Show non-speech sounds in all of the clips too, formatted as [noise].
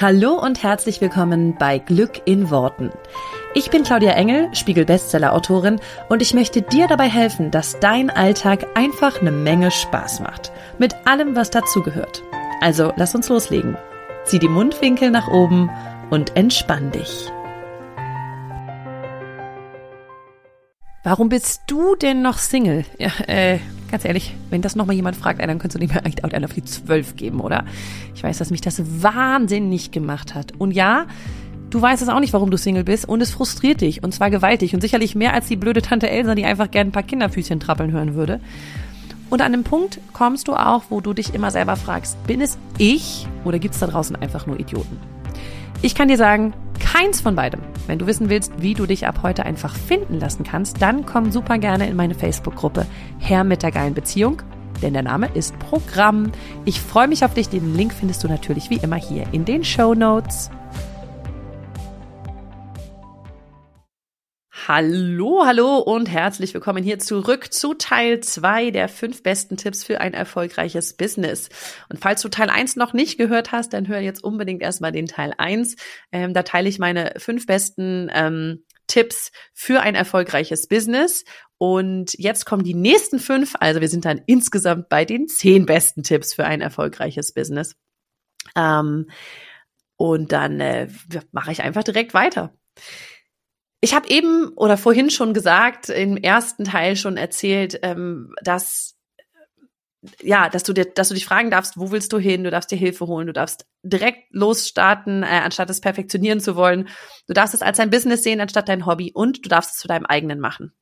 Hallo und herzlich willkommen bei Glück in Worten. Ich bin Claudia Engel, Spiegel-Bestseller-Autorin und ich möchte dir dabei helfen, dass dein Alltag einfach eine Menge Spaß macht. Mit allem, was dazugehört. Also lass uns loslegen. Zieh die Mundwinkel nach oben und entspann dich. Warum bist du denn noch Single? Ja, äh, ganz ehrlich, wenn das nochmal jemand fragt, dann könntest du dem eigentlich auch einen auf die zwölf geben, oder? Ich weiß, dass mich das wahnsinnig gemacht hat. Und ja, du weißt es auch nicht, warum du Single bist und es frustriert dich und zwar gewaltig und sicherlich mehr als die blöde Tante Elsa, die einfach gerne ein paar Kinderfüßchen trappeln hören würde. Und an dem Punkt kommst du auch, wo du dich immer selber fragst, bin es ich oder gibt es da draußen einfach nur Idioten? Ich kann dir sagen, keins von beidem. Wenn du wissen willst, wie du dich ab heute einfach finden lassen kannst, dann komm super gerne in meine Facebook-Gruppe Herr mit der geilen Beziehung, denn der Name ist Programm. Ich freue mich auf dich. Den Link findest du natürlich wie immer hier in den Show Notes. Hallo, hallo und herzlich willkommen hier zurück zu Teil 2 der fünf besten Tipps für ein erfolgreiches Business. Und falls du Teil 1 noch nicht gehört hast, dann hör jetzt unbedingt erstmal den Teil 1. Ähm, da teile ich meine fünf besten ähm, Tipps für ein erfolgreiches Business. Und jetzt kommen die nächsten fünf. Also wir sind dann insgesamt bei den zehn besten Tipps für ein erfolgreiches Business. Ähm, und dann äh, mache ich einfach direkt weiter. Ich habe eben oder vorhin schon gesagt, im ersten Teil schon erzählt, ähm, dass ja, dass du dir, dass du dich fragen darfst, wo willst du hin? Du darfst dir Hilfe holen, du darfst direkt losstarten, äh, anstatt es perfektionieren zu wollen. Du darfst es als ein Business sehen, anstatt dein Hobby und du darfst es zu deinem eigenen machen.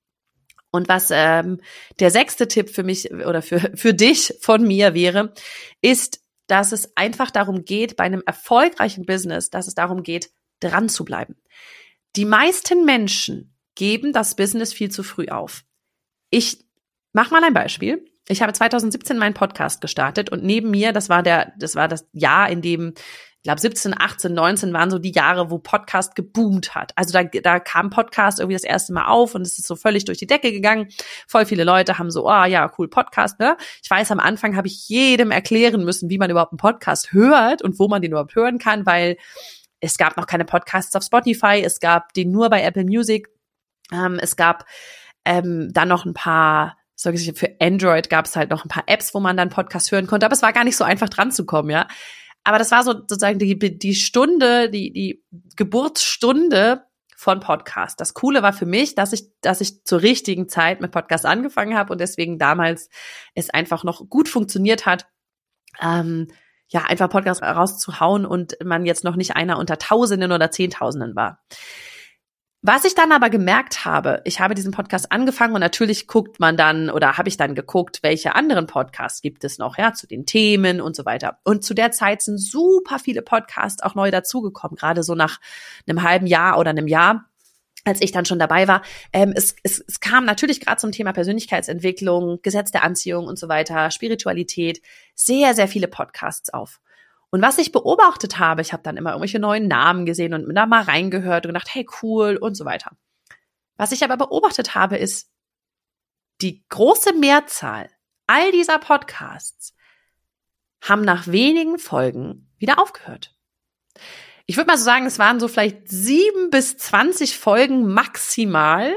Und was ähm, der sechste Tipp für mich oder für, für dich von mir wäre, ist, dass es einfach darum geht, bei einem erfolgreichen Business, dass es darum geht, dran zu bleiben. Die meisten Menschen geben das Business viel zu früh auf. Ich mach mal ein Beispiel. Ich habe 2017 meinen Podcast gestartet und neben mir, das war der, das war das Jahr, in dem, ich glaube 17, 18, 19 waren so die Jahre, wo Podcast geboomt hat. Also da, da kam Podcast irgendwie das erste Mal auf und es ist so völlig durch die Decke gegangen. Voll viele Leute haben so, oh ja, cool Podcast, ne? Ich weiß, am Anfang habe ich jedem erklären müssen, wie man überhaupt einen Podcast hört und wo man den überhaupt hören kann, weil es gab noch keine Podcasts auf Spotify, es gab den nur bei Apple Music, ähm, es gab ähm, dann noch ein paar, sag ich, für Android gab es halt noch ein paar Apps, wo man dann Podcasts hören konnte, aber es war gar nicht so einfach dran zu kommen, ja. Aber das war so sozusagen die, die Stunde, die, die Geburtsstunde von Podcast. Das Coole war für mich, dass ich, dass ich zur richtigen Zeit mit Podcast angefangen habe und deswegen damals es einfach noch gut funktioniert hat. Ähm, ja, einfach Podcast rauszuhauen und man jetzt noch nicht einer unter Tausenden oder Zehntausenden war. Was ich dann aber gemerkt habe, ich habe diesen Podcast angefangen und natürlich guckt man dann oder habe ich dann geguckt, welche anderen Podcasts gibt es noch, ja, zu den Themen und so weiter. Und zu der Zeit sind super viele Podcasts auch neu dazugekommen, gerade so nach einem halben Jahr oder einem Jahr als ich dann schon dabei war. Ähm, es, es, es kam natürlich gerade zum Thema Persönlichkeitsentwicklung, Gesetz der Anziehung und so weiter, Spiritualität, sehr, sehr viele Podcasts auf. Und was ich beobachtet habe, ich habe dann immer irgendwelche neuen Namen gesehen und da mal reingehört und gedacht, hey, cool und so weiter. Was ich aber beobachtet habe, ist, die große Mehrzahl all dieser Podcasts haben nach wenigen Folgen wieder aufgehört ich würde mal so sagen, es waren so vielleicht sieben bis zwanzig Folgen maximal,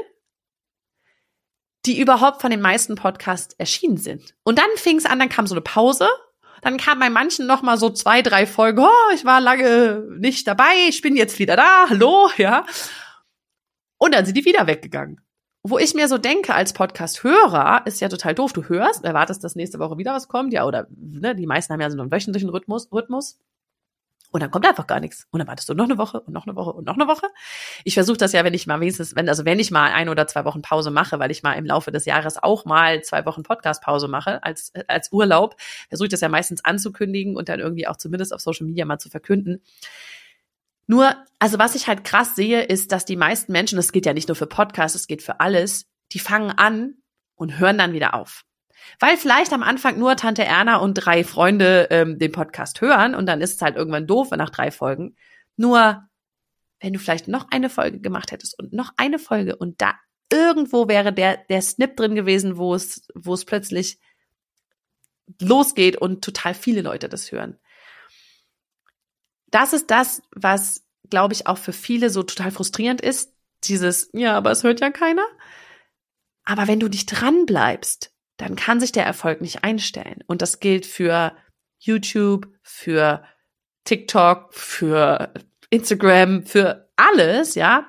die überhaupt von den meisten Podcasts erschienen sind. Und dann fing es an, dann kam so eine Pause. Dann kam bei manchen noch mal so zwei, drei Folgen. Oh, ich war lange nicht dabei. Ich bin jetzt wieder da. Hallo, ja. Und dann sind die wieder weggegangen. Wo ich mir so denke, als Podcast-Hörer, ist ja total doof. Du hörst, erwartest, dass nächste Woche wieder was kommt. Ja, oder ne, die meisten haben ja so einen wöchentlichen Rhythmus. Rhythmus. Und dann kommt einfach gar nichts. Und dann wartest du noch eine Woche und noch eine Woche und noch eine Woche. Ich versuche das ja, wenn ich mal wenigstens, wenn, also wenn ich mal ein oder zwei Wochen Pause mache, weil ich mal im Laufe des Jahres auch mal zwei Wochen Podcast-Pause mache als, als Urlaub, versuche ich das ja meistens anzukündigen und dann irgendwie auch zumindest auf Social Media mal zu verkünden. Nur, also was ich halt krass sehe, ist, dass die meisten Menschen, das geht ja nicht nur für Podcasts, es geht für alles, die fangen an und hören dann wieder auf. Weil vielleicht am Anfang nur Tante Erna und drei Freunde ähm, den Podcast hören und dann ist es halt irgendwann doof nach drei Folgen. Nur, wenn du vielleicht noch eine Folge gemacht hättest und noch eine Folge und da irgendwo wäre der, der Snip drin gewesen, wo es, wo es plötzlich losgeht und total viele Leute das hören. das ist das, was, glaube ich, auch für viele so total frustrierend ist. Dieses, ja, aber es hört ja keiner. Aber wenn du nicht dran bleibst, dann kann sich der Erfolg nicht einstellen. Und das gilt für YouTube, für TikTok, für Instagram, für alles, ja.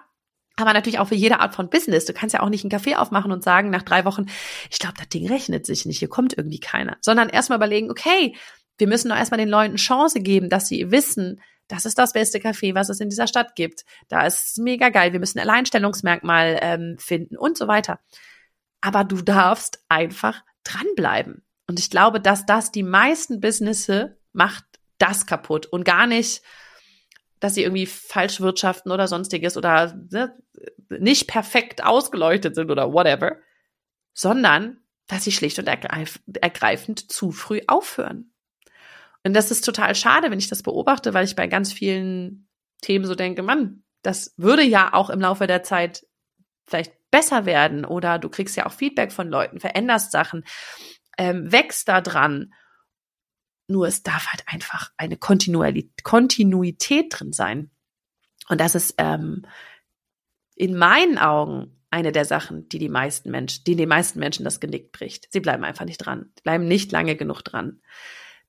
Aber natürlich auch für jede Art von Business. Du kannst ja auch nicht einen Café aufmachen und sagen nach drei Wochen, ich glaube, das Ding rechnet sich nicht, hier kommt irgendwie keiner. Sondern erstmal überlegen, okay, wir müssen doch erstmal den Leuten Chance geben, dass sie wissen, das ist das beste Café, was es in dieser Stadt gibt. Da ist es mega geil. Wir müssen ein Alleinstellungsmerkmal ähm, finden und so weiter. Aber du darfst einfach dranbleiben. Und ich glaube, dass das die meisten Businesse macht das kaputt und gar nicht, dass sie irgendwie falsch wirtschaften oder sonstiges oder ne, nicht perfekt ausgeleuchtet sind oder whatever, sondern dass sie schlicht und ergreif ergreifend zu früh aufhören. Und das ist total schade, wenn ich das beobachte, weil ich bei ganz vielen Themen so denke, Mann, das würde ja auch im Laufe der Zeit vielleicht besser werden oder du kriegst ja auch Feedback von Leuten, veränderst Sachen, ähm, wächst da dran. Nur es darf halt einfach eine Kontinuität drin sein. Und das ist ähm, in meinen Augen eine der Sachen, die die meisten Menschen, die den meisten Menschen das Genick bricht. Sie bleiben einfach nicht dran. Bleiben nicht lange genug dran,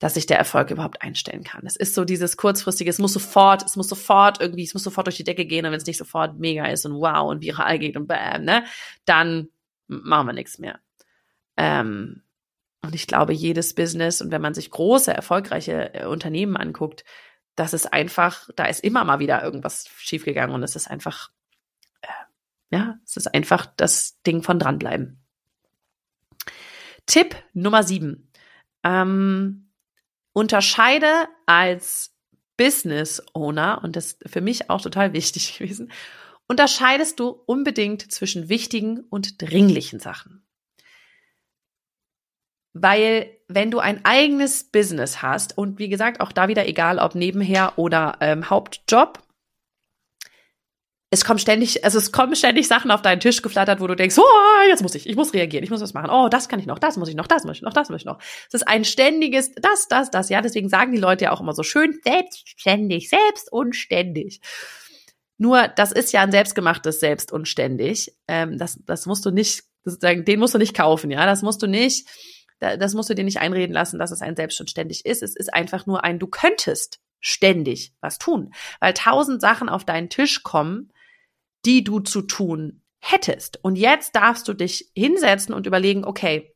dass sich der Erfolg überhaupt einstellen kann. Es ist so dieses kurzfristige, es muss sofort, es muss sofort irgendwie, es muss sofort durch die Decke gehen und wenn es nicht sofort mega ist und wow und viral geht und bam, ne, dann machen wir nichts mehr. Ähm, und ich glaube, jedes Business und wenn man sich große, erfolgreiche äh, Unternehmen anguckt, das ist einfach, da ist immer mal wieder irgendwas schiefgegangen und es ist einfach, äh, ja, es ist einfach das Ding von dranbleiben. Tipp Nummer sieben. Ähm, unterscheide als Business Owner, und das ist für mich auch total wichtig [laughs] gewesen, unterscheidest du unbedingt zwischen wichtigen und dringlichen Sachen. Weil wenn du ein eigenes Business hast und wie gesagt, auch da wieder egal, ob nebenher oder ähm, Hauptjob, es kommt ständig, also es kommen ständig Sachen auf deinen Tisch geflattert, wo du denkst, oh, jetzt muss ich, ich muss reagieren, ich muss was machen. Oh, das kann ich noch, das muss ich noch, das muss ich noch, das muss ich noch. Es ist ein ständiges, das, das, das, ja. Deswegen sagen die Leute ja auch immer so schön, selbstständig, selbst und ständig. Nur, das ist ja ein selbstgemachtes Selbst und ständig. Ähm, das, das musst du nicht, den musst du nicht kaufen, ja. Das musst du nicht das musst du dir nicht einreden lassen, dass es ein selbstständig ist. Es ist einfach nur ein, du könntest ständig was tun, weil tausend Sachen auf deinen Tisch kommen, die du zu tun hättest. Und jetzt darfst du dich hinsetzen und überlegen, okay,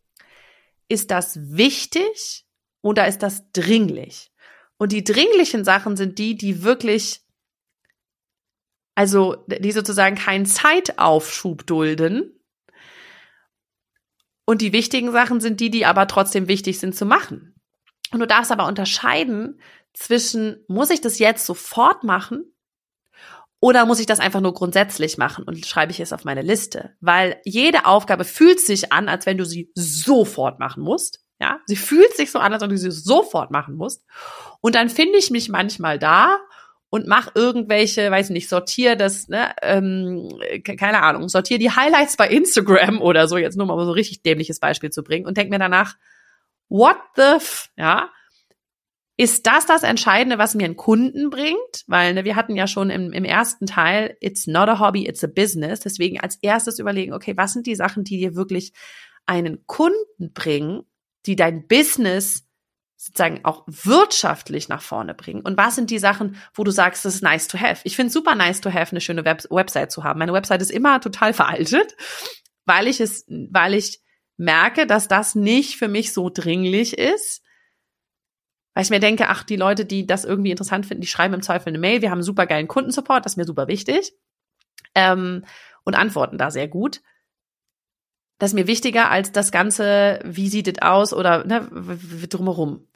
ist das wichtig oder ist das dringlich? Und die dringlichen Sachen sind die, die wirklich, also die sozusagen keinen Zeitaufschub dulden, und die wichtigen Sachen sind die, die aber trotzdem wichtig sind zu machen. Und du darfst aber unterscheiden zwischen, muss ich das jetzt sofort machen oder muss ich das einfach nur grundsätzlich machen und schreibe ich es auf meine Liste? Weil jede Aufgabe fühlt sich an, als wenn du sie sofort machen musst. Ja, sie fühlt sich so an, als wenn du sie sofort machen musst. Und dann finde ich mich manchmal da und mach irgendwelche, weiß nicht, sortier das, ne, ähm, keine Ahnung, sortier die Highlights bei Instagram oder so, jetzt nur mal so richtig dämliches Beispiel zu bringen und denk mir danach, what the f, ja, ist das das Entscheidende, was mir einen Kunden bringt? Weil ne, wir hatten ja schon im, im ersten Teil, it's not a hobby, it's a business. Deswegen als erstes überlegen, okay, was sind die Sachen, die dir wirklich einen Kunden bringen, die dein Business sozusagen auch wirtschaftlich nach vorne bringen? Und was sind die Sachen, wo du sagst, das ist nice to have? Ich finde super nice to have, eine schöne Web Website zu haben. Meine Website ist immer total veraltet, weil ich es, weil ich merke, dass das nicht für mich so dringlich ist. Weil ich mir denke, ach, die Leute, die das irgendwie interessant finden, die schreiben im Zweifel eine Mail. Wir haben super geilen Kundensupport, das ist mir super wichtig. Ähm, und antworten da sehr gut das ist mir wichtiger als das Ganze, wie sieht es aus oder ne, drumherum.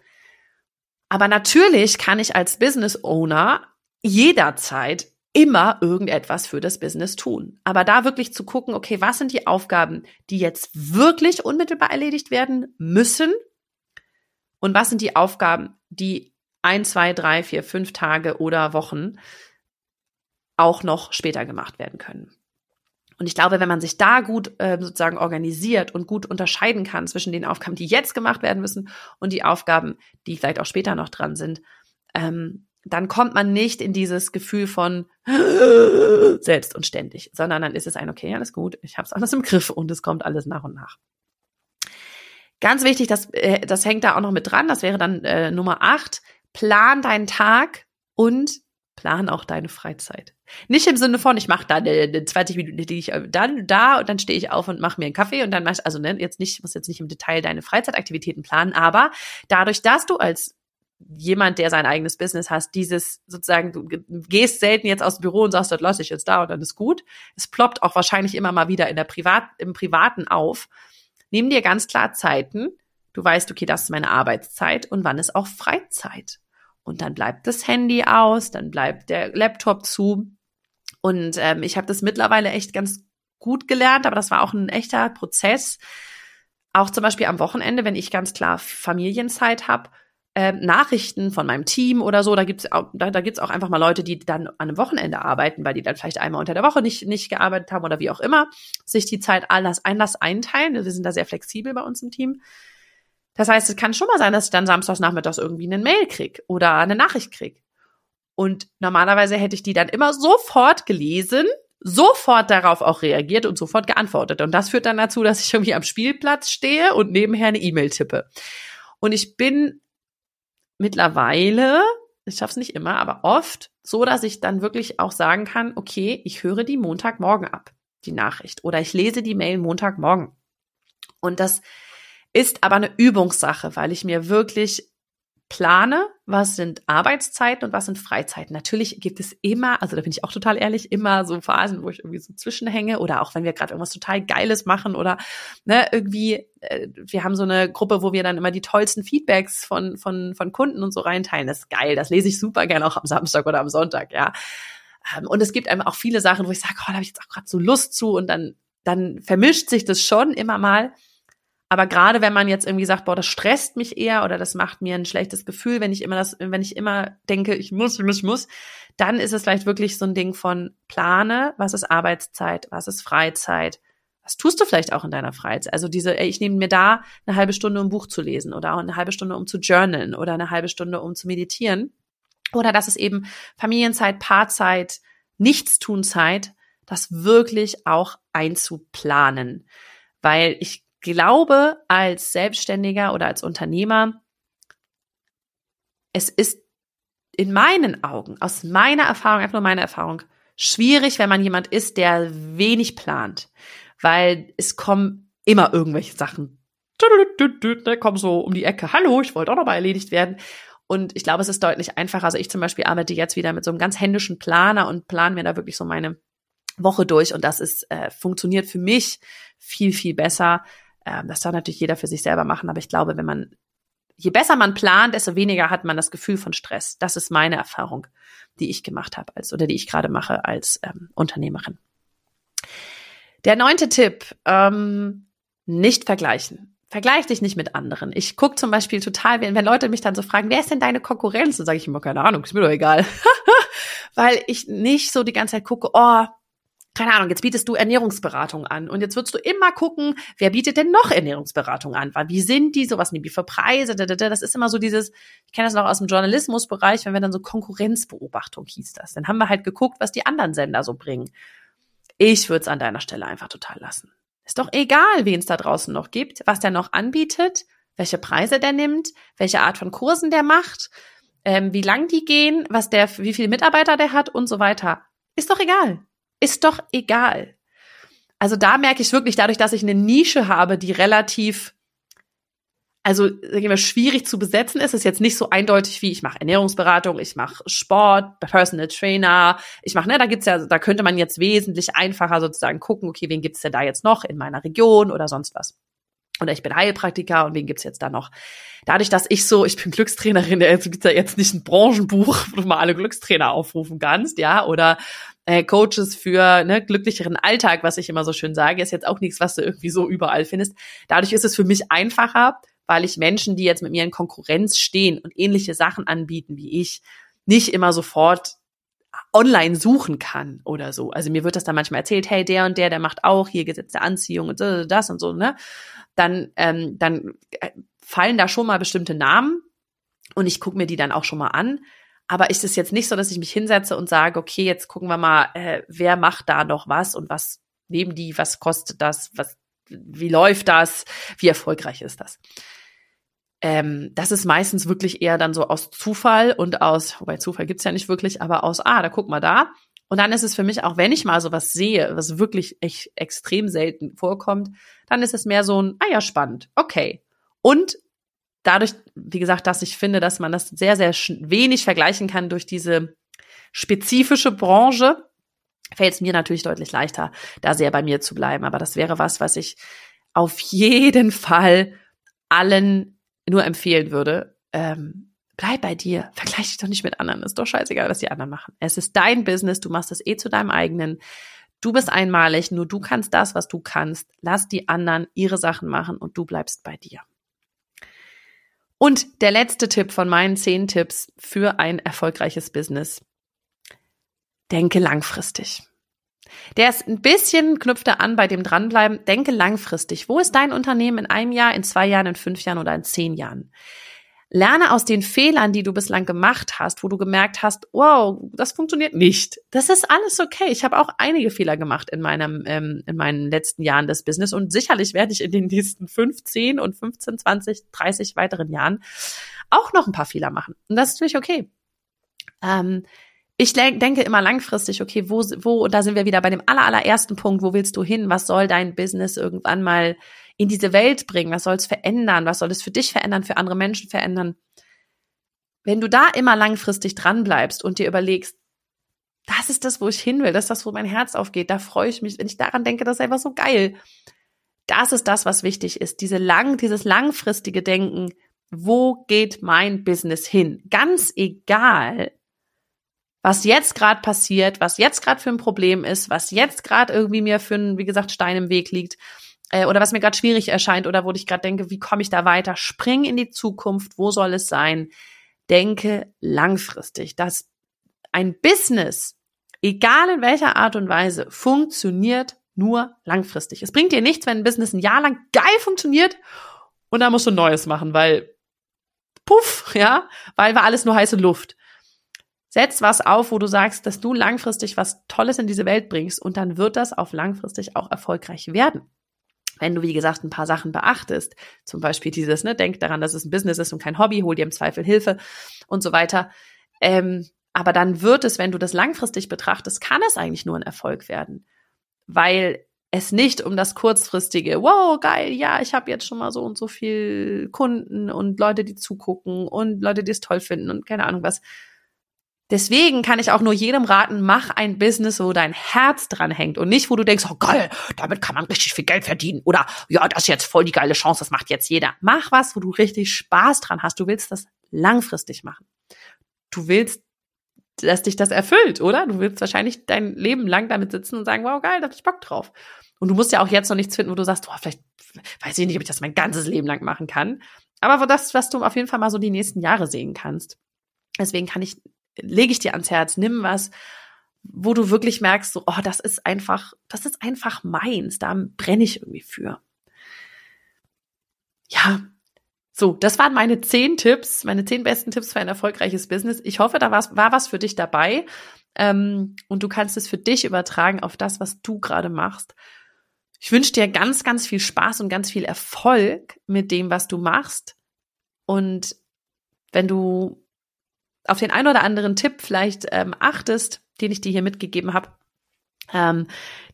Aber natürlich kann ich als Business Owner jederzeit immer irgendetwas für das Business tun. Aber da wirklich zu gucken, okay, was sind die Aufgaben, die jetzt wirklich unmittelbar erledigt werden müssen? Und was sind die Aufgaben, die ein, zwei, drei, vier, fünf Tage oder Wochen auch noch später gemacht werden können? Und ich glaube, wenn man sich da gut äh, sozusagen organisiert und gut unterscheiden kann zwischen den Aufgaben, die jetzt gemacht werden müssen und die Aufgaben, die vielleicht auch später noch dran sind, ähm, dann kommt man nicht in dieses Gefühl von selbst und ständig, sondern dann ist es ein, okay, alles gut, ich habe es alles im Griff und es kommt alles nach und nach. Ganz wichtig, das, äh, das hängt da auch noch mit dran, das wäre dann äh, Nummer acht, plan deinen Tag und plan auch deine Freizeit. Nicht im Sinne von, ich mache da eine, eine 20 Minuten, die ich äh, dann da und dann stehe ich auf und mache mir einen Kaffee und dann mach ich, also ne, jetzt nicht, muss jetzt nicht im Detail deine Freizeitaktivitäten planen, aber dadurch, dass du als jemand, der sein eigenes Business hast, dieses sozusagen, du gehst selten jetzt aus dem Büro und sagst, das lasse ich jetzt da und dann ist gut. Es ploppt auch wahrscheinlich immer mal wieder in der Privat, im Privaten auf. Nimm dir ganz klar Zeiten. Du weißt, okay, das ist meine Arbeitszeit und wann ist auch Freizeit. Und dann bleibt das Handy aus, dann bleibt der Laptop zu. Und ähm, ich habe das mittlerweile echt ganz gut gelernt, aber das war auch ein echter Prozess. Auch zum Beispiel am Wochenende, wenn ich ganz klar Familienzeit habe, äh, Nachrichten von meinem Team oder so, da gibt's auch, da, da gibt's auch einfach mal Leute, die dann an einem Wochenende arbeiten, weil die dann vielleicht einmal unter der Woche nicht, nicht gearbeitet haben oder wie auch immer, sich die Zeit alles Einlass einteilen. Wir sind da sehr flexibel bei uns im Team. Das heißt, es kann schon mal sein, dass ich dann samstags nachmittags irgendwie eine Mail krieg oder eine Nachricht krieg. Und normalerweise hätte ich die dann immer sofort gelesen, sofort darauf auch reagiert und sofort geantwortet. Und das führt dann dazu, dass ich irgendwie am Spielplatz stehe und nebenher eine E-Mail tippe. Und ich bin mittlerweile, ich schaffe es nicht immer, aber oft so, dass ich dann wirklich auch sagen kann, okay, ich höre die Montagmorgen ab, die Nachricht. Oder ich lese die Mail Montagmorgen. Und das ist aber eine Übungssache, weil ich mir wirklich plane, was sind Arbeitszeiten und was sind Freizeiten. Natürlich gibt es immer, also da bin ich auch total ehrlich, immer so Phasen, wo ich irgendwie so zwischenhänge oder auch wenn wir gerade irgendwas total Geiles machen oder ne, irgendwie, äh, wir haben so eine Gruppe, wo wir dann immer die tollsten Feedbacks von, von, von Kunden und so reinteilen. Das ist geil, das lese ich super gerne auch am Samstag oder am Sonntag, ja. Ähm, und es gibt einfach auch viele Sachen, wo ich sage, oh, da habe ich jetzt auch gerade so Lust zu und dann, dann vermischt sich das schon immer mal. Aber gerade wenn man jetzt irgendwie sagt, boah, das stresst mich eher oder das macht mir ein schlechtes Gefühl, wenn ich immer das, wenn ich immer denke, ich muss, ich muss, ich muss, dann ist es vielleicht wirklich so ein Ding von plane, was ist Arbeitszeit, was ist Freizeit, was tust du vielleicht auch in deiner Freizeit? Also diese, ich nehme mir da eine halbe Stunde, um Buch zu lesen oder auch eine halbe Stunde, um zu journalen oder eine halbe Stunde, um zu meditieren. Oder das ist eben Familienzeit, Paarzeit, Nichtstunzeit, das wirklich auch einzuplanen. Weil ich glaube, als Selbstständiger oder als Unternehmer, es ist in meinen Augen, aus meiner Erfahrung, einfach nur meine Erfahrung, schwierig, wenn man jemand ist, der wenig plant, weil es kommen immer irgendwelche Sachen, da kommen so um die Ecke, hallo, ich wollte auch noch mal erledigt werden. Und ich glaube, es ist deutlich einfacher. Also ich zum Beispiel arbeite jetzt wieder mit so einem ganz händischen Planer und plane mir da wirklich so meine Woche durch. Und das ist, äh, funktioniert für mich viel, viel besser, ähm, das darf natürlich jeder für sich selber machen, aber ich glaube, wenn man, je besser man plant, desto weniger hat man das Gefühl von Stress. Das ist meine Erfahrung, die ich gemacht habe als oder die ich gerade mache als ähm, Unternehmerin. Der neunte Tipp, ähm, nicht vergleichen. Vergleich dich nicht mit anderen. Ich gucke zum Beispiel total, wenn, wenn Leute mich dann so fragen, wer ist denn deine Konkurrenz? Dann sage ich immer, keine Ahnung, ist mir doch egal. [laughs] Weil ich nicht so die ganze Zeit gucke, oh, keine Ahnung, jetzt bietest du Ernährungsberatung an und jetzt würdest du immer gucken, wer bietet denn noch Ernährungsberatung an? Wie sind die, so was nehmen die für Preise? Das ist immer so dieses, ich kenne das noch aus dem Journalismusbereich, wenn wir dann so Konkurrenzbeobachtung hieß das. Dann haben wir halt geguckt, was die anderen Sender so bringen. Ich würde es an deiner Stelle einfach total lassen. Ist doch egal, wen es da draußen noch gibt, was der noch anbietet, welche Preise der nimmt, welche Art von Kursen der macht, ähm, wie lang die gehen, was der, wie viele Mitarbeiter der hat und so weiter. Ist doch egal. Ist doch egal. Also da merke ich wirklich, dadurch, dass ich eine Nische habe, die relativ, also sagen wir, schwierig zu besetzen ist, ist jetzt nicht so eindeutig wie ich mache Ernährungsberatung, ich mache Sport, Personal Trainer, ich mache, ne, da gibt's ja, da könnte man jetzt wesentlich einfacher sozusagen gucken, okay, wen gibt's denn da jetzt noch in meiner Region oder sonst was. Oder ich bin Heilpraktiker und wen gibt's jetzt da noch? Dadurch, dass ich so, ich bin Glückstrainerin, es gibt ja jetzt nicht ein Branchenbuch, [laughs] wo du mal alle Glückstrainer aufrufen kannst, ja, oder äh, Coaches für ne, glücklicheren Alltag, was ich immer so schön sage, ist jetzt auch nichts, was du irgendwie so überall findest. Dadurch ist es für mich einfacher, weil ich Menschen, die jetzt mit mir in Konkurrenz stehen und ähnliche Sachen anbieten wie ich, nicht immer sofort online suchen kann oder so. Also mir wird das dann manchmal erzählt, hey, der und der, der macht auch hier gesetzte Anziehung und das und so, ne? Dann, ähm, dann äh, fallen da schon mal bestimmte Namen und ich gucke mir die dann auch schon mal an. aber ist es jetzt nicht so, dass ich mich hinsetze und sage, okay, jetzt gucken wir mal, äh, wer macht da noch was und was nehmen die, was kostet das, was, wie läuft das, wie erfolgreich ist das. Ähm, das ist meistens wirklich eher dann so aus Zufall und aus, wobei Zufall gibt's ja nicht wirklich, aber aus, ah, da guck mal da. Und dann ist es für mich auch, wenn ich mal sowas sehe, was wirklich echt extrem selten vorkommt, dann ist es mehr so ein, ah ja, spannend, okay. Und dadurch, wie gesagt, dass ich finde, dass man das sehr, sehr wenig vergleichen kann durch diese spezifische Branche, fällt es mir natürlich deutlich leichter, da sehr bei mir zu bleiben. Aber das wäre was, was ich auf jeden Fall allen nur empfehlen würde. Ähm, bleib bei dir, vergleich dich doch nicht mit anderen. Ist doch scheißegal, was die anderen machen. Es ist dein Business, du machst es eh zu deinem eigenen. Du bist einmalig, nur du kannst das, was du kannst. Lass die anderen ihre Sachen machen und du bleibst bei dir. Und der letzte Tipp von meinen zehn Tipps für ein erfolgreiches Business. Denke langfristig. Der ist ein bisschen, knüpft er an bei dem dranbleiben. Denke langfristig. Wo ist dein Unternehmen in einem Jahr, in zwei Jahren, in fünf Jahren oder in zehn Jahren? Lerne aus den Fehlern, die du bislang gemacht hast, wo du gemerkt hast, wow, das funktioniert nicht. Das ist alles okay. Ich habe auch einige Fehler gemacht in meinem, ähm, in meinen letzten Jahren des Business und sicherlich werde ich in den nächsten 15 und 15, 20, 30 weiteren Jahren auch noch ein paar Fehler machen. Und das ist natürlich okay. Ähm, ich denke immer langfristig, okay, wo, wo, und da sind wir wieder bei dem aller, allerersten Punkt, wo willst du hin? Was soll dein Business irgendwann mal in diese Welt bringen? Was soll es verändern? Was soll es für dich verändern, für andere Menschen verändern? Wenn du da immer langfristig dran bleibst und dir überlegst, das ist das, wo ich hin will, das ist das, wo mein Herz aufgeht, da freue ich mich, wenn ich daran denke, das ist einfach so geil. Das ist das, was wichtig ist, diese lang, dieses langfristige Denken, wo geht mein Business hin? Ganz egal, was jetzt gerade passiert, was jetzt gerade für ein Problem ist, was jetzt gerade irgendwie mir für ein, wie gesagt, Stein im Weg liegt äh, oder was mir gerade schwierig erscheint oder wo ich gerade denke, wie komme ich da weiter? Spring in die Zukunft, wo soll es sein? Denke langfristig. dass ein Business, egal in welcher Art und Weise, funktioniert nur langfristig. Es bringt dir nichts, wenn ein Business ein Jahr lang geil funktioniert und dann musst du Neues machen, weil puff, ja, weil war alles nur heiße Luft. Setz was auf, wo du sagst, dass du langfristig was Tolles in diese Welt bringst und dann wird das auf langfristig auch erfolgreich werden. Wenn du, wie gesagt, ein paar Sachen beachtest, zum Beispiel dieses, ne, denk daran, dass es ein Business ist und kein Hobby, hol dir im Zweifel Hilfe und so weiter. Ähm, aber dann wird es, wenn du das langfristig betrachtest, kann es eigentlich nur ein Erfolg werden, weil es nicht um das kurzfristige, wow, geil, ja, ich habe jetzt schon mal so und so viel Kunden und Leute, die zugucken und Leute, die es toll finden und keine Ahnung was, Deswegen kann ich auch nur jedem raten, mach ein Business, wo dein Herz dran hängt und nicht, wo du denkst, oh geil, damit kann man richtig viel Geld verdienen oder ja, das ist jetzt voll die geile Chance, das macht jetzt jeder. Mach was, wo du richtig Spaß dran hast. Du willst das langfristig machen. Du willst, dass dich das erfüllt, oder? Du willst wahrscheinlich dein Leben lang damit sitzen und sagen, wow, geil, da hab ich Bock drauf. Und du musst ja auch jetzt noch nichts finden, wo du sagst, oh, vielleicht weiß ich nicht, ob ich das mein ganzes Leben lang machen kann. Aber das, was du auf jeden Fall mal so die nächsten Jahre sehen kannst. Deswegen kann ich lege ich dir ans Herz, nimm was, wo du wirklich merkst, so, oh, das ist einfach, das ist einfach meins, da brenne ich irgendwie für. Ja, so, das waren meine zehn Tipps, meine zehn besten Tipps für ein erfolgreiches Business. Ich hoffe, da war, war was für dich dabei ähm, und du kannst es für dich übertragen auf das, was du gerade machst. Ich wünsche dir ganz, ganz viel Spaß und ganz viel Erfolg mit dem, was du machst. Und wenn du auf den ein oder anderen Tipp vielleicht ähm, achtest, den ich dir hier mitgegeben habe, ähm,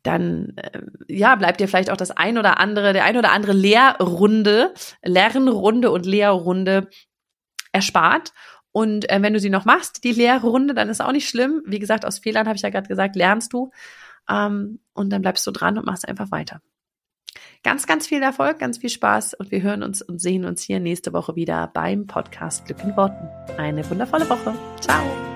dann äh, ja bleibt dir vielleicht auch das ein oder andere, der ein oder andere Lehrrunde, Lernrunde und Lehrrunde erspart. Und äh, wenn du sie noch machst, die Lehrrunde, dann ist auch nicht schlimm. Wie gesagt, aus Fehlern habe ich ja gerade gesagt, lernst du. Ähm, und dann bleibst du dran und machst einfach weiter. Ganz, ganz viel Erfolg, ganz viel Spaß und wir hören uns und sehen uns hier nächste Woche wieder beim Podcast Glück in Worten. Eine wundervolle Woche. Ciao.